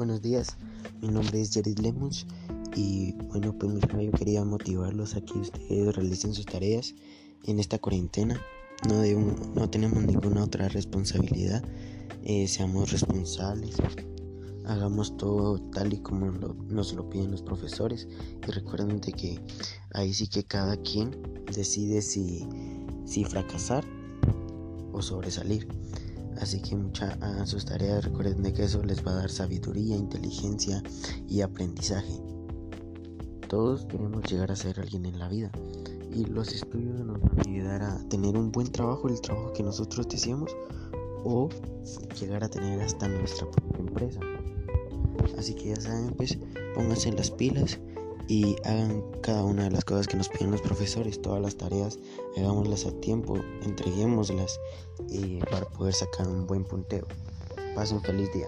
buenos días. Mi nombre es Jared Lemus y bueno, pues yo quería motivarlos a que ustedes realicen sus tareas en esta cuarentena. No, no tenemos ninguna otra responsabilidad. Eh, seamos responsables. Hagamos todo tal y como nos lo piden los profesores. Y recuerden de que ahí sí que cada quien decide si, si fracasar o sobresalir. Así que mucha, a sus tareas recuerden de que eso les va a dar sabiduría, inteligencia y aprendizaje. Todos queremos llegar a ser alguien en la vida y los estudios nos van a ayudar a tener un buen trabajo, el trabajo que nosotros deseamos o llegar a tener hasta nuestra propia empresa. Así que ya saben, pues pónganse las pilas y hagan cada una de las cosas que nos piden los profesores, todas las tareas, hagámoslas a tiempo, entreguémoslas y para poder sacar un buen punteo. Pasen un feliz día.